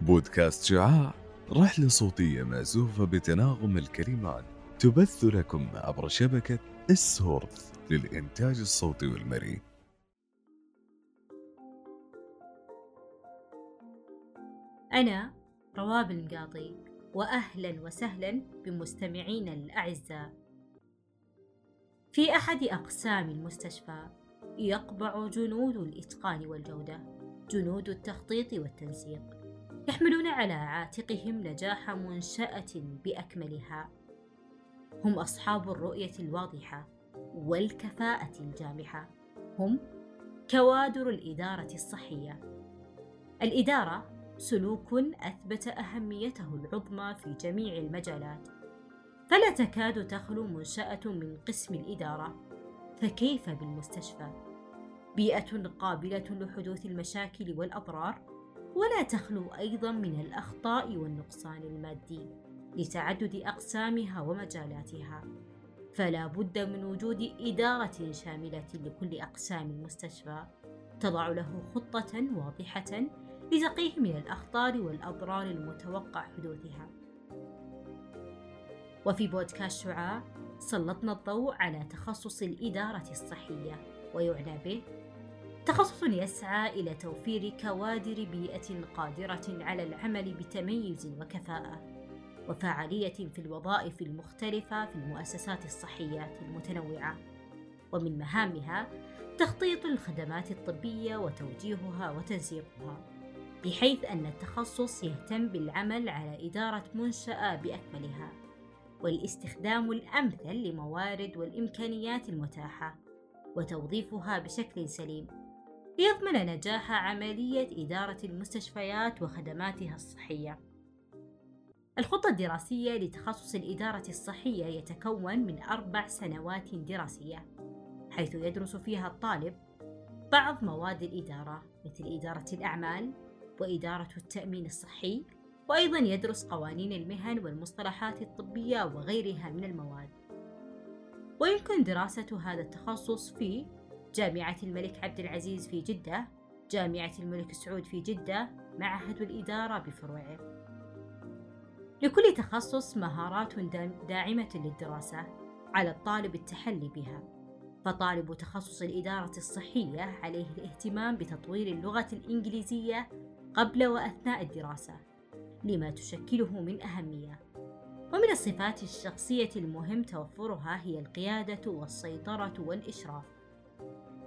بودكاست شعاع رحلة صوتية مأزوفة بتناغم الكلمات تبث لكم عبر شبكة السورث للإنتاج الصوتي والمرئي. أنا رواب المقاضي وأهلا وسهلا بمستمعينا الأعزاء. في أحد أقسام المستشفى يقبع جنود الإتقان والجودة جنود التخطيط والتنسيق يحملون على عاتقهم نجاح منشأة بأكملها. هم أصحاب الرؤية الواضحة والكفاءة الجامحة. هم كوادر الإدارة الصحية. الإدارة سلوك أثبت أهميته العظمى في جميع المجالات. فلا تكاد تخلو منشأة من قسم الإدارة. فكيف بالمستشفى؟ بيئة قابلة لحدوث المشاكل والأضرار ولا تخلو أيضا من الأخطاء والنقصان المادي لتعدد أقسامها ومجالاتها. فلا بد من وجود إدارة شاملة لكل أقسام المستشفى. تضع له خطة واضحة لتقيه من الأخطار والأضرار المتوقع حدوثها. وفي بودكاست شعاع سلطنا الضوء على تخصص الإدارة الصحية ويعنى به تخصص يسعى إلى توفير كوادر بيئة قادرة على العمل بتميز وكفاءة وفعالية في الوظائف المختلفة في المؤسسات الصحية المتنوعة ومن مهامها تخطيط الخدمات الطبية وتوجيهها وتنسيقها بحيث أن التخصص يهتم بالعمل على إدارة منشأة بأكملها. والاستخدام الأمثل لموارد والإمكانيات المتاحة وتوظيفها بشكل سليم ليضمن نجاح عملية إدارة المستشفيات وخدماتها الصحية. الخطة الدراسية لتخصص الإدارة الصحية يتكون من أربع سنوات دراسية، حيث يدرس فيها الطالب بعض مواد الإدارة مثل إدارة الأعمال وإدارة التأمين الصحي، وأيضا يدرس قوانين المهن والمصطلحات الطبية وغيرها من المواد. ويمكن دراسة هذا التخصص في جامعة الملك عبد العزيز في جدة، جامعة الملك سعود في جدة، معهد الإدارة بفروعه. لكل تخصص مهارات داعمة للدراسة، على الطالب التحلي بها. فطالب تخصص الإدارة الصحية عليه الاهتمام بتطوير اللغة الإنجليزية قبل وأثناء الدراسة، لما تشكله من أهمية. ومن الصفات الشخصية المهم توفرها هي القيادة والسيطرة والإشراف.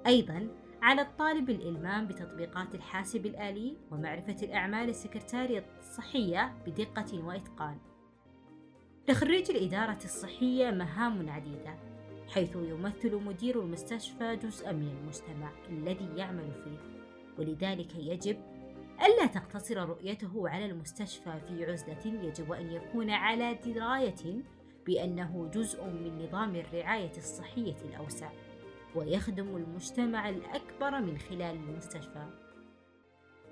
أيضا على الطالب الإلمام بتطبيقات الحاسب الآلي ومعرفة الأعمال السكرتارية الصحية بدقة وإتقان. لخريج الإدارة الصحية مهام عديدة، حيث يمثل مدير المستشفى جزءا من المجتمع الذي يعمل فيه، ولذلك يجب ألا تقتصر رؤيته على المستشفى في عزلة، يجب أن يكون على دراية بأنه جزء من نظام الرعاية الصحية الأوسع. ويخدم المجتمع الأكبر من خلال المستشفى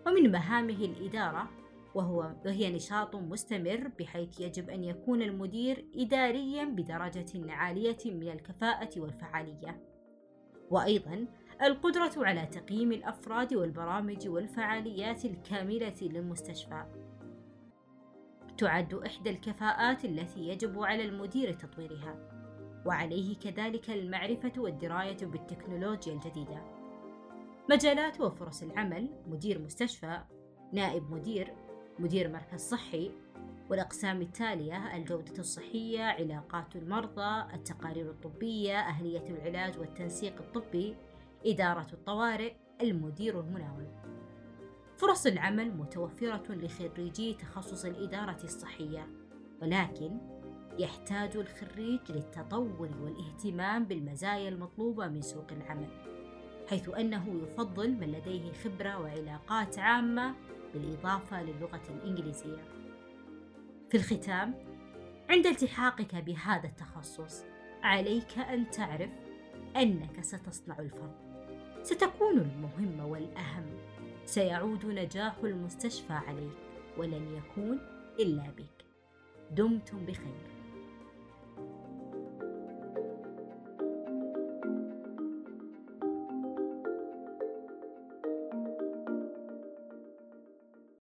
ومن مهامه الإدارة وهو وهي نشاط مستمر بحيث يجب أن يكون المدير إداريا بدرجة عالية من الكفاءة والفعالية وأيضا القدرة على تقييم الأفراد والبرامج والفعاليات الكاملة للمستشفى تعد إحدى الكفاءات التي يجب على المدير تطويرها وعليه كذلك المعرفة والدراية بالتكنولوجيا الجديدة. مجالات وفرص العمل مدير مستشفى، نائب مدير، مدير مركز صحي، والأقسام التالية الجودة الصحية، علاقات المرضى، التقارير الطبية، أهلية العلاج والتنسيق الطبي، إدارة الطوارئ، المدير المناوب. فرص العمل متوفرة لخريجي تخصص الإدارة الصحية، ولكن يحتاج الخريج للتطور والاهتمام بالمزايا المطلوبة من سوق العمل حيث أنه يفضل من لديه خبرة وعلاقات عامة بالإضافة للغة الإنجليزية في الختام عند التحاقك بهذا التخصص عليك أن تعرف أنك ستصنع الفرق ستكون المهمة والأهم. سيعود نجاح المستشفى عليك ولن يكون إلا بك. دمتم بخير.